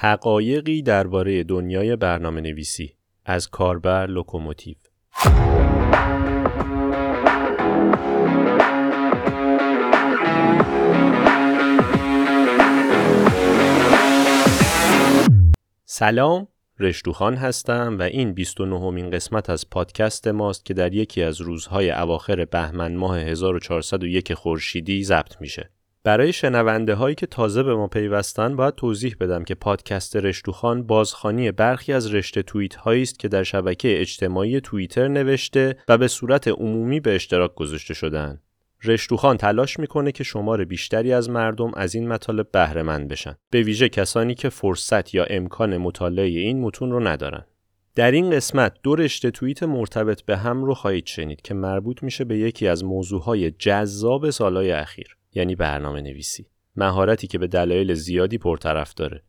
حقایقی درباره دنیای برنامه نویسی از کاربر لوکوموتیو سلام رشتوخان هستم و این 29 مین قسمت از پادکست ماست که در یکی از روزهای اواخر بهمن ماه 1401 خورشیدی ضبط میشه. برای شنونده هایی که تازه به ما پیوستن باید توضیح بدم که پادکست رشتوخان بازخانی برخی از رشته توییت هایی است که در شبکه اجتماعی توییتر نوشته و به صورت عمومی به اشتراک گذاشته شدن. رشتوخان تلاش می‌کنه که شمار بیشتری از مردم از این مطالب بهره مند بشن به ویژه کسانی که فرصت یا امکان مطالعه این متون رو ندارن در این قسمت دو رشته توییت مرتبط به هم رو خواهید شنید که مربوط میشه به یکی از موضوعهای جذاب سالهای اخیر یعنی برنامه نویسی مهارتی که به دلایل زیادی پرطرفداره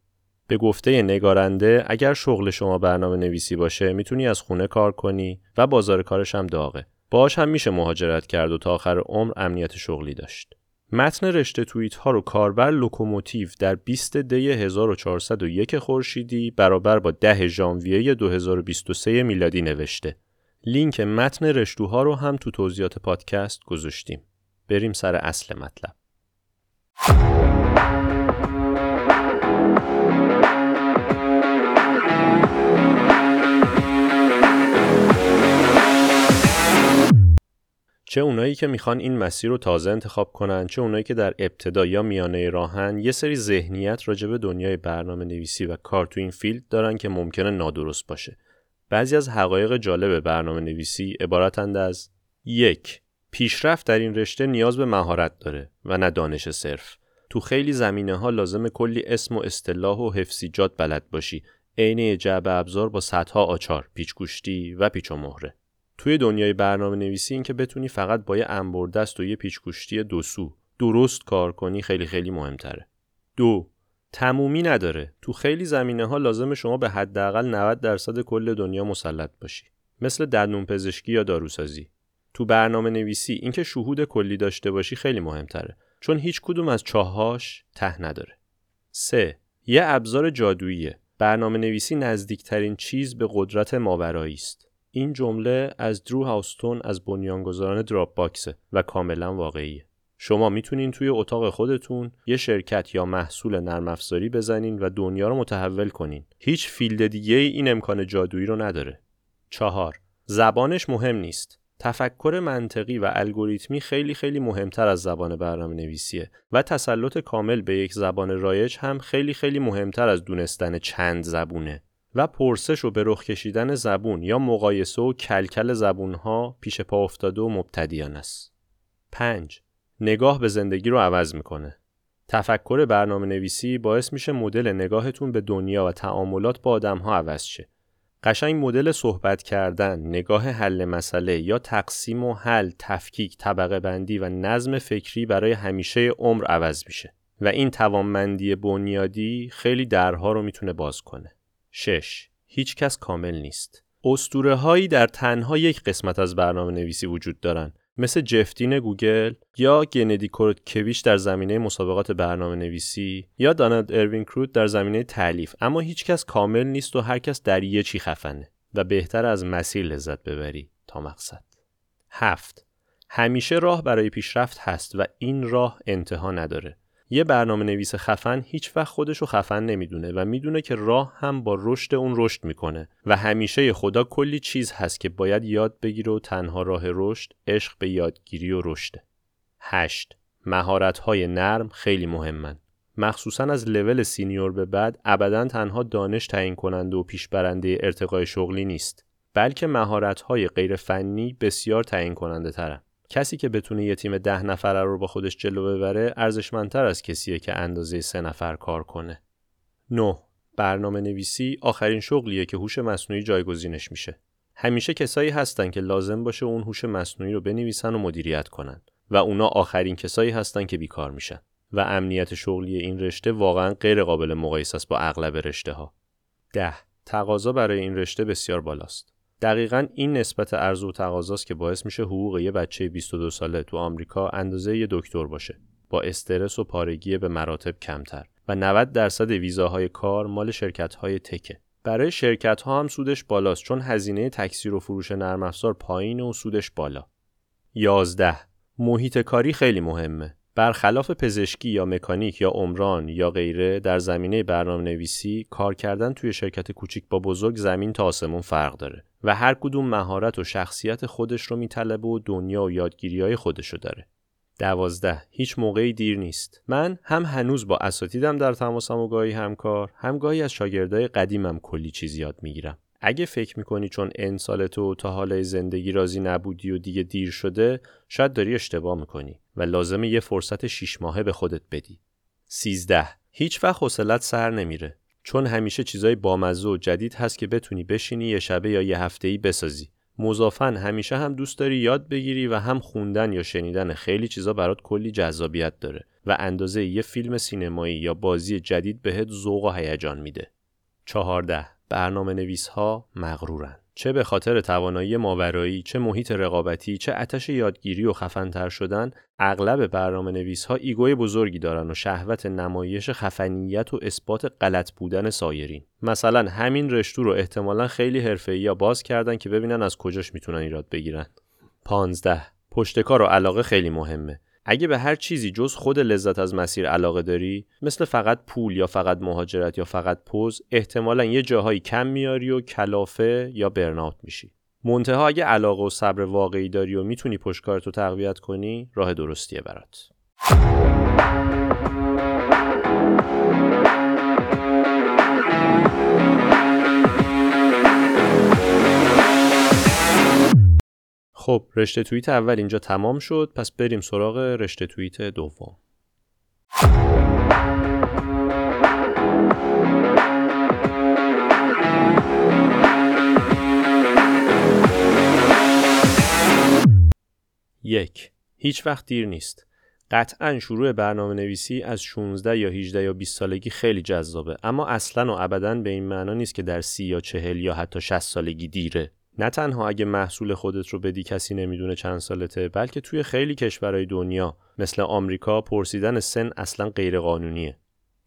به گفته نگارنده اگر شغل شما برنامه نویسی باشه می‌تونی از خونه کار کنی و بازار کارش هم داغه باش هم میشه مهاجرت کرد و تا آخر عمر امنیت شغلی داشت متن رشته توییت ها رو کاربر لوکوموتیو در 20 دی 1401 خورشیدی برابر با 10 ژانویه 2023 میلادی نوشته. لینک متن رشتوها رو هم تو توضیحات پادکست گذاشتیم. بریم سر اصل مطلب. چه اونایی که می‌خوان این مسیر رو تازه انتخاب کنن چه اونایی که در ابتدا یا میانه راهن یه سری ذهنیت راجع به دنیای برنامه نویسی و کار تو این فیلد دارن که ممکنه نادرست باشه بعضی از حقایق جالب برنامه نویسی عبارتند از یک پیشرفت در این رشته نیاز به مهارت داره و نه دانش صرف تو خیلی زمینه ها لازم کلی اسم و اصطلاح و حفظیجات بلد باشی عین جعبه ابزار با صدها آچار پیچگوشتی و پیچ و مهره توی دنیای برنامه نویسی این بتونی فقط با یه انبردست و یه پیچگوشتی دو سو درست کار کنی خیلی خیلی مهمتره. دو تمومی نداره. تو خیلی زمینه ها لازم شما به حداقل 90 درصد کل دنیا مسلط باشی. مثل دندون پزشکی یا داروسازی. تو برنامه نویسی اینکه شهود کلی داشته باشی خیلی مهمتره. چون هیچ کدوم از چاهاش ته نداره. 3. یه ابزار جادوییه. برنامه نویسی نزدیکترین چیز به قدرت ماورایی است. این جمله از درو هاوستون از بنیانگذاران Dropbox ه و کاملا واقعیه. شما می‌تونین توی اتاق خودتون یه شرکت یا محصول نرم افزاری بزنین و دنیا رو متحول کنین. هیچ field دیگه این امکان جادویی رو نداره. چهار زبانش مهم نیست. تفکر منطقی و الگوریتمی خیلی خیلی مهمتر از زبان برنامه نویسیه و تسلط کامل به یک زبان رایج هم خیلی خیلی مهمتر از دونستن چند زبونه. و پرسش و به رخ کشیدن زبون یا مقایسه و کلکل زبونها پیش پا افتاده و مبتدیان است. 5. نگاه به زندگی رو عوض می‌کنه. تفکر برنامه نویسی باعث میشه مدل نگاهتون به دنیا و تعاملات با آدم ها عوض شه. قشنگ مدل صحبت کردن، نگاه حل مسئله یا تقسیم و حل، تفکیک، طبقه بندی و نظم فکری برای همیشه عمر عوض میشه و این توانمندی بنیادی خیلی درها رو می‌تونه باز کنه. 6. هیچ کس کامل نیست. اسطوره هایی در تنها یک قسمت از برنامه نویسی وجود دارند مثل جف دین گوگل یا گنادی کوروتکویچ در زمینه مسابقات برنامه نویسی یا دانالد اروین کنوت در زمینه تألیف اما هیچ کس کامل نیست و هر کس در یه چی خفنه و بهتر از مسیر لذت ببری تا مقصد. هفت همیشه راه برای پیشرفت هست و این راه انتها نداره. یه برنامه نویس خفن هیچ وقت خودشو خفن نمی‌دونه و می‌دونه که راه هم با رشد اون رشد می‌کنه و همیشه خدا کلی چیز هست که باید یاد بگیره و تنها راه رشد عشق به یادگیری و رشده. 8. مهارت های نرم خیلی مهمن. مخصوصا از لول سینیور به بعد ابدا تنها دانش تعیین کننده و پیش برنده ارتقای شغلی نیست بلکه مهارت های غیر فنی بسیار تعیین کننده ترن. کسی که بتونه یه تیم ده نفره رو با خودش جلو ببره ارزشمندتر از کسیه که اندازه سه نفر کار کنه. 9. برنامه نویسی آخرین شغلیه که هوش مصنوعی جایگزینش میشه. همیشه کسایی هستن که لازم باشه اون هوش مصنوعی رو بنویسن و مدیریت کنن و اونا آخرین کسایی هستن که بیکار میشن و امنیت شغلی این رشته واقعا غیر قابل مقایسه با اغلب رشته ها. 10. تقاضا برای این رشته بسیار بالاست. دقیقا این نسبت ارزو و تقاضاست که باعث میشه حقوق یه بچه 22 ساله تو آمریکا اندازه یه دکتر باشه با استرس و پارگی به مراتب کمتر و 90 درصد ویزاهای کار مال شرکت های تکه. برای شرکت ها هم سودش بالاست چون هزینه تکثیر و فروش نرم افزار پایین و سودش بالا. 11. محیط کاری خیلی مهمه. برخلاف پزشکی یا مکانیک یا عمران یا غیره در زمینه برنامه نویسی کار کردن توی شرکت کوچیک با بزرگ زمین تا آسمون فرق داره و هر کدوم مهارت و شخصیت خودش رو میطلبه و دنیا و یادگیری های خودش رو داره. دوازده هیچ موقعی دیر نیست. من هم هنوز با اساتیدم در تماسم و گاهی همکار هم گاهی از شاگردای قدیمم کلی چیز یاد می‌گیرم. اگه فکر می‌کنی چون ان سال تو تا حال زندگی راضی نبودی و دیگه دیر شده شاید داری اشتباه می‌کنی. و لازمه یه فرصت شیش ماهه به خودت بدی. 13. هیچ وقت حوصلت سر نمیره چون همیشه چیزای بامزه و جدید هست که بتونی بشینی یه شبه یا یه هفته ای بسازی. مضافا همیشه هم دوست داری یاد بگیری و هم خوندن یا شنیدن خیلی چیزا برات کلی جذابیت داره و اندازه یه فیلم سینمایی یا بازی جدید بهت ذوق و هیجان میده. 14. برنامه نویس ها مغرورن. چه به خاطر توانایی ماورایی، چه محیط رقابتی، چه عطش یادگیری و خفنتر شدن، اغلب برنامه نویس ها ego ی بزرگی دارن و شهوت نمایش خفنیت و اثبات غلط بودن سایرین. مثلا همین رشتو رو احتمالا خیلی حرفه‌ای ها باز کردن که ببینن از کجاش می‌تونن ایراد بگیرن. 15. پشتکار و علاقه خیلی مهمه. اگه به هر چیزی جز خود لذت از مسیر علاقه داری مثل فقط پول یا فقط مهاجرت یا فقط پوز احتمالا یه جاهایی کم میاری و کلافه یا برناوت میشی. منتها اگه علاقه و صبر واقعی داری و می‌تونی پشتکارتو تقویت کنی راه درستیه برات. خب رشته توییت اول اینجا تمام شد پس بریم سراغ رشته توییت دوم. یک هیچ وقت دیر نیست. قطعا شروع برنامه نویسی از 16 یا 18 یا 20 سالگی خیلی جذابه اما اصلا و ابدا به این معنا نیست که در 30 یا 40 یا حتی 60 سالگی دیره. نه تنها اگه محصول خودت رو بدی کسی نمی‌دونه چند سالته بلکه توی خیلی کشورهای دنیا مثل آمریکا پرسیدن سن اصلا غیر قانونیه.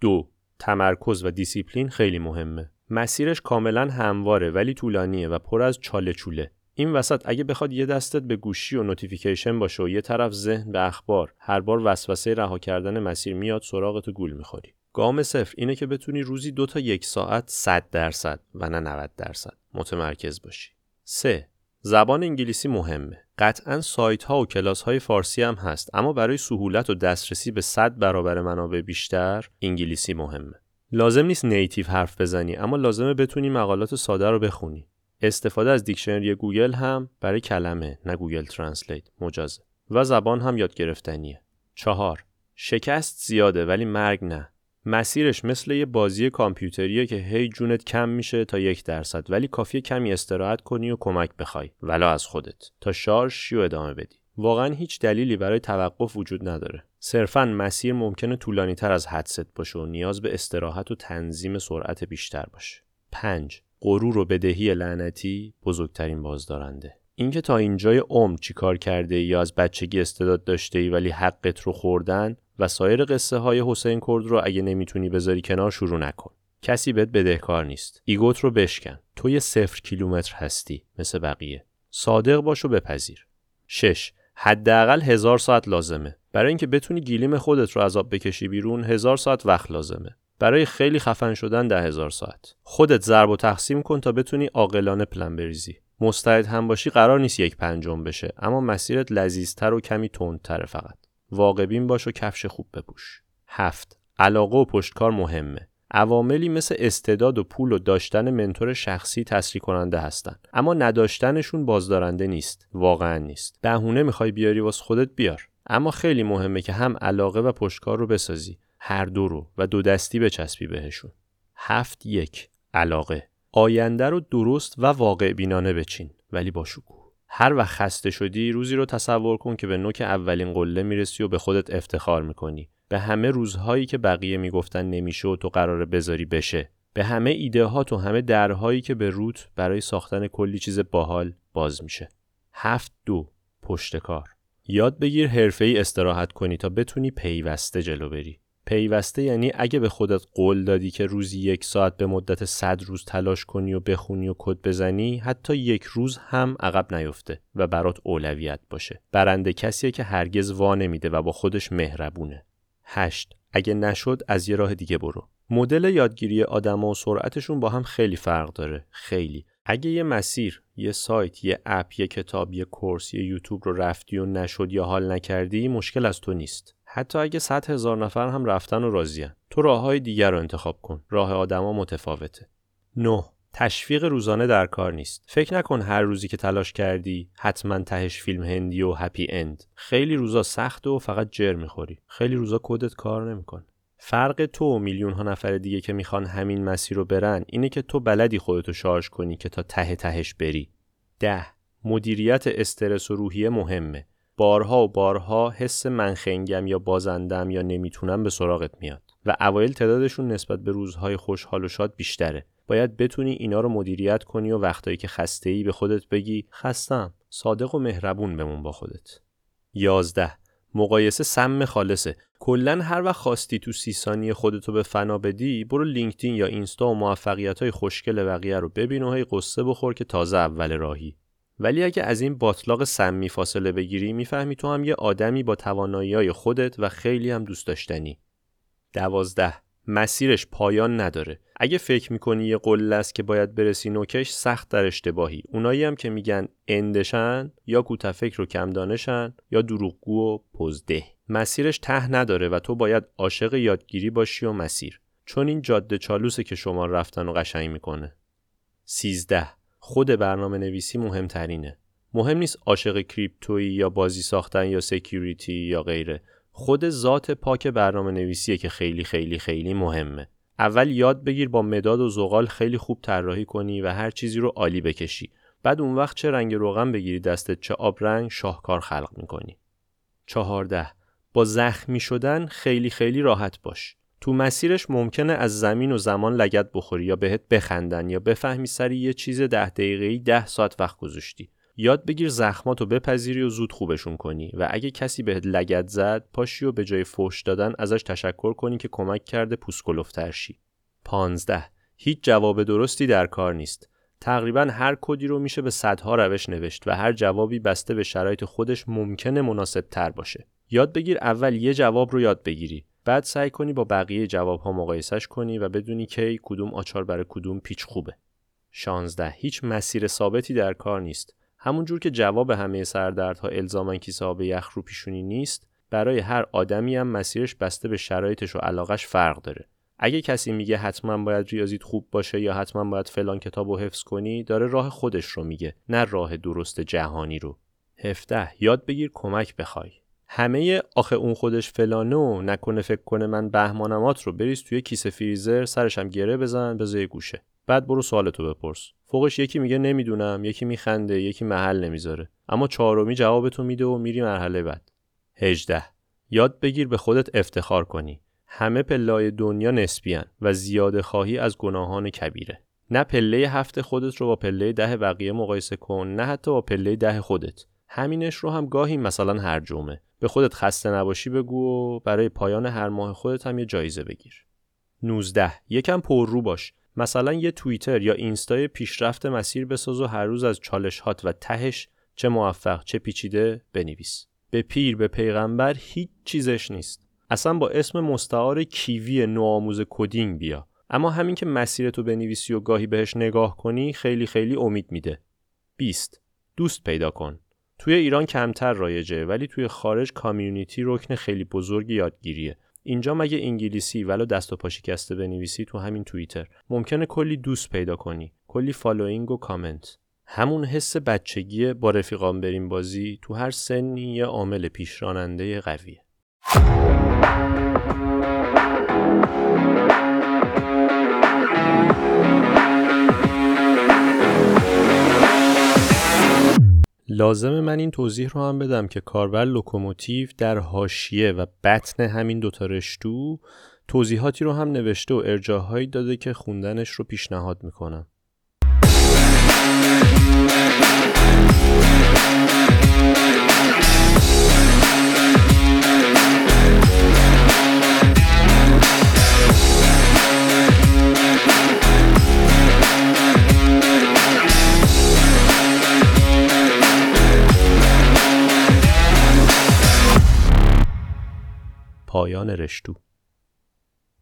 دو تمرکز و دیسیپلین خیلی مهمه. مسیرش کاملا هموار ه ولی طولانیه و پر از چاله چوله. این وسط اگه بخواد یه دستت به گوشی و notification باشه و یه طرف ذهن به اخبار هر بار وسوسه رها کردن مسیر میاد سراغت گول می‌خوری. گام صفر اینه که بتونی روزی دو تا یک ساعت 100 درصد و نه 90 درصد متمرکز باشی. 3. زبان انگلیسی مهمه. قطعا سایت ها و کلاس های فارسی هم هست اما برای سهولت و دسترسی به 100 برابر منابع بیشتر انگلیسی مهمه. لازم نیست native حرف بزنی اما لازمه بتونی مقالات ساده رو بخونی. استفاده از دیکشنری گوگل هم برای کلمه نه Google Translate مجازه و زبان هم یاد گرفتنیه. چهار شکست زیاده ولی مرگ نه. مسیرش مثل یه بازی کامپیوتریه که هی جونت کم میشه تا یک درصد ولی کافیه کمی استراحت کنی و کمک بخوای. ولو از خودت. تا شارژ و ادامه بدی. واقعا هیچ دلیلی برای توقف وجود نداره. صرفا مسیر ممکنه طولانی تر از حدست باشه و نیاز به استراحت و تنظیم سرعت بیشتر باشه. 5 غرور و بدهی لعنتی بزرگترین بازدارنده. اینکه تا اینجای عمر چیکار کرده یا از بچگی استعداد داشته ای ولی حقت رو خوردن و سایر قصه های حسین کرد رو اگه نمی‌تونی بذاری کنار شروع نکن. کسی بهت بدهکار نیست. ایگوت رو بشکن. تو یه صفر کیلومتر هستی مثل بقیه. صادق باش و بپذیر. 6. حداقل هزار ساعت لازمه. برای اینکه بتونی گیلیم خودت رو عذاب بکشی بیرون هزار ساعت وقت لازمه. برای خیلی خفن شدن ده هزار ساعت. خودت ضرب و تقسیم کن تا بتونی عاقلانه پلن بریزی. مستعد هم باشی قرار نیست یک پنجم بشه اما مسیرت لذیذتر و کمی تندتره فقط. واقبین باش و کفش خوب بپوش. هفت علاقه و پشتکار مهمه. عواملی مثل استعداد و پول و داشتن منتور شخصی تسریع کننده هستند اما نداشتنشون بازدارنده نیست. واقعا نیست. بهونه می‌خوای بیاری واس خودت بیار. اما خیلی مهمه که هم علاقه و پشتکار رو بسازی. هر دو رو و دو دستی بچسبی بهشون. هفت یک علاقه. آینده رو درست و واقع بینانه بچین ولی با شکوه. هر وقت خسته شدی روزی رو تصور کن که به نوک اولین قله می‌رسی و به خودت افتخار می‌کنی. به همه روزهایی که بقیه می‌گفتن نمیشه و تو قراره بذاری بشه. به همه ایده ها تو همه درهایی که به روت برای ساختن کلی چیز باحال باز میشه. هفت دو پشت کار. یاد بگیر حرفه ای استراحت کنی تا بتونی پیوسته جلو بری. پیوسته یعنی اگه به خودت قول دادی که روزی یک ساعت به مدت صد روز تلاش کنی و بخونی و کد بزنی حتی یک روز هم عقب نیفته و برات اولویت باشه. برنده کسیه که هرگز وا نمیده و با خودش مهربونه. 8 اگه نشد از یه راه دیگه برو. مدل یادگیری آدما و سرعتشون با هم خیلی فرق داره. خیلی. اگه یه مسیر یه سایت یه اپ یه کتاب یه کورس یه یوتیوب رو رفتی و نشد یا حال نکردی مشکل از تو نیست. حتی اگه صد هزار نفر هم رفتن و راضیان تو راه های دیگر رو انتخاب کن. راه آدما متفاوته. 9 تشویق روزانه در کار نیست. فکر نکن هر روزی که تلاش کردی حتما تهش فیلم هندی و هپی اند. خیلی روزا سخت و فقط جر می‌خوری. خیلی روزا کدت کار نمیکن فرق تو و میلیون ها نفر دیگه که می‌خوان همین مسیر رو برن اینه که تو بلدی خودتو شارژ کنی که تا ته تهش بری. ده. مدیریت استرس و روحیه مهمه. بارها و بارها حس منخنگم یا بازندم یا نمی‌تونم به سراغت میاد و اوایل تعدادشون نسبت به روزهای خوشحال و شاد بیشتره. باید بتونی اینا رو مدیریت کنی و وقتایی که خسته ای به خودت بگی خستم صادق و مهربون بمون با خودت. یازده. مقایسه سم خالصه. کلا هر وقت خواستی تو سی ثانیه خودتو به فنا بدی برو LinkedIn یا Insta و موفقیت های خوشگل بقیه رو ببین و هی غصه بخور که تازه اول راهی. ولی اگه از این باتلاق سمی فاصله بگیری می‌فهمی تو هم یه آدمی با توانایی خودت و خیلی هم دوست داشتنی. دوازده مسیرش پایان نداره. اگه فکر می‌کنی یه قله است که باید برسی نوکش سخت در اشتباهی. اونایی هم که میگن end شن یا کوته فکر و کم دانشن یا دروغگو و پزده. مسیرش ته نداره و تو باید عاشق یادگیری باشی و مسیر. چون این جاده چالوسه که شمال رفتن رو قشنگ می‌کنه. سیزده خود برنامه نویسی مهمترینه. مهم نیست عاشق کریپتویی یا بازی ساختن یا سکیوریتی یا غیره. خود ذات پاک برنامه نویسیه که خیلی خیلی خیلی مهمه. اول یاد بگیر با مداد و زغال خیلی خوب طراحی کنی و هر چیزی رو عالی بکشی. بعد اون وقت چه رنگ روغن بگیری دستت چه آب رنگ شاهکار خلق می‌کنی. چهارده. با زخمی شدن خیلی خیلی راحت باش. تو مسیرش ممکنه از زمین و زمان لگت بخوری یا بهت بخندن یا بفهمی سری یه چیز ده دقیقه‌ای ده ساعت وقت گذاشتی. یاد بگیر زخماتو بپذیری و زود خوبشون کنی و اگه کسی بهت لگت زد پاشی و به جای فوش دادن ازش تشکر کنی که کمک کرده پوسکلفتر شی. 15 هیچ جواب درستی در کار نیست. تقریبا هر کدی رو میشه به صدها روش نوشت و هر جوابی بسته به شرایط خودش ممکنه مناسب تر باشه. یاد بگیر اول یه جواب رو یاد بگیری. بعد سعی کنی با بقیه جواب ها مقایسش کنی و بدونی کی کدوم آچار برای کدوم پیچ خوبه. 16 هیچ مسیر ثابتی در کار نیست. همونجور که جواب همه سردردها الزاما کیسه آب یخ رو پیشونی نیست، برای هر آدمی هم مسیرش بسته به شرایطش و علاقش فرق داره. اگه کسی میگه حتما باید ریاضیت خوب باشه یا حتما باید فلان کتاب رو حفظ کنی داره راه خودش رو میگه نه راه درست جهانی رو 17 یاد بگیر کمک بخوای همه آخه اون خودش فلانه و نکنه فکر کنه من بهمانمات رو بریز توی کیسه فریزر سرشم گره بزن بذار گوشه. بعد برو سوالتو بپرس. فوقش یکی میگه نمی‌دونم یکی میخنده یکی محل نمی‌ذاره. اما چهارمی جوابتو میده و میری مرحله بعد. 18 یاد بگیر به خودت افتخار کنی. همه پلای دنیا نسبیان و زیاده خواهی از گناهان کبیره. نه پله هفت خودت رو با پله ده بقیه مقایسه کن نه حتی با پله ده خودت. همینش رو هم گاهی مثلا هر جمعه. به خودت خسته نباشی بگو و برای پایان هر ماه خودت هم یه جایزه بگیر. 19 یکم پررو باش. مثلا یه توییتر یا اینستای پیشرفت مسیر بساز و هر روز از چالش هات و تهش چه موفق چه پیچیده بنویس. به پیر به پیغمبر هیچ چیزش نیست. اصلا با اسم مستعار کیوی نوآموز coding بیا. اما همین که مسیرتو بنویسی و گاهی بهش نگاه کنی خیلی خیلی امید میده. 20 دوست پیدا کن. توی ایران کمتر رایجه ولی توی خارج community رکن خیلی بزرگ یادگیریه. اینجا اگه انگلیسی ولو دست و پا شکسته بنویسی تو همین توییتر؟ ممکنه کلی دوست پیدا کنی. کلی following و کامنت. همون حس بچگی با رفیقان بریم بازی تو هر سنی یه عامل پیشراننده قویه. لازم من این توضیح رو هم بدم که کاربر لوکوموتیو در حاشیه و بطن همین دوتا رشتو توضیحاتی رو هم نوشته و ارجاهایی داده که خوندنش رو پیشنهاد می‌کنم. پایان رشتو.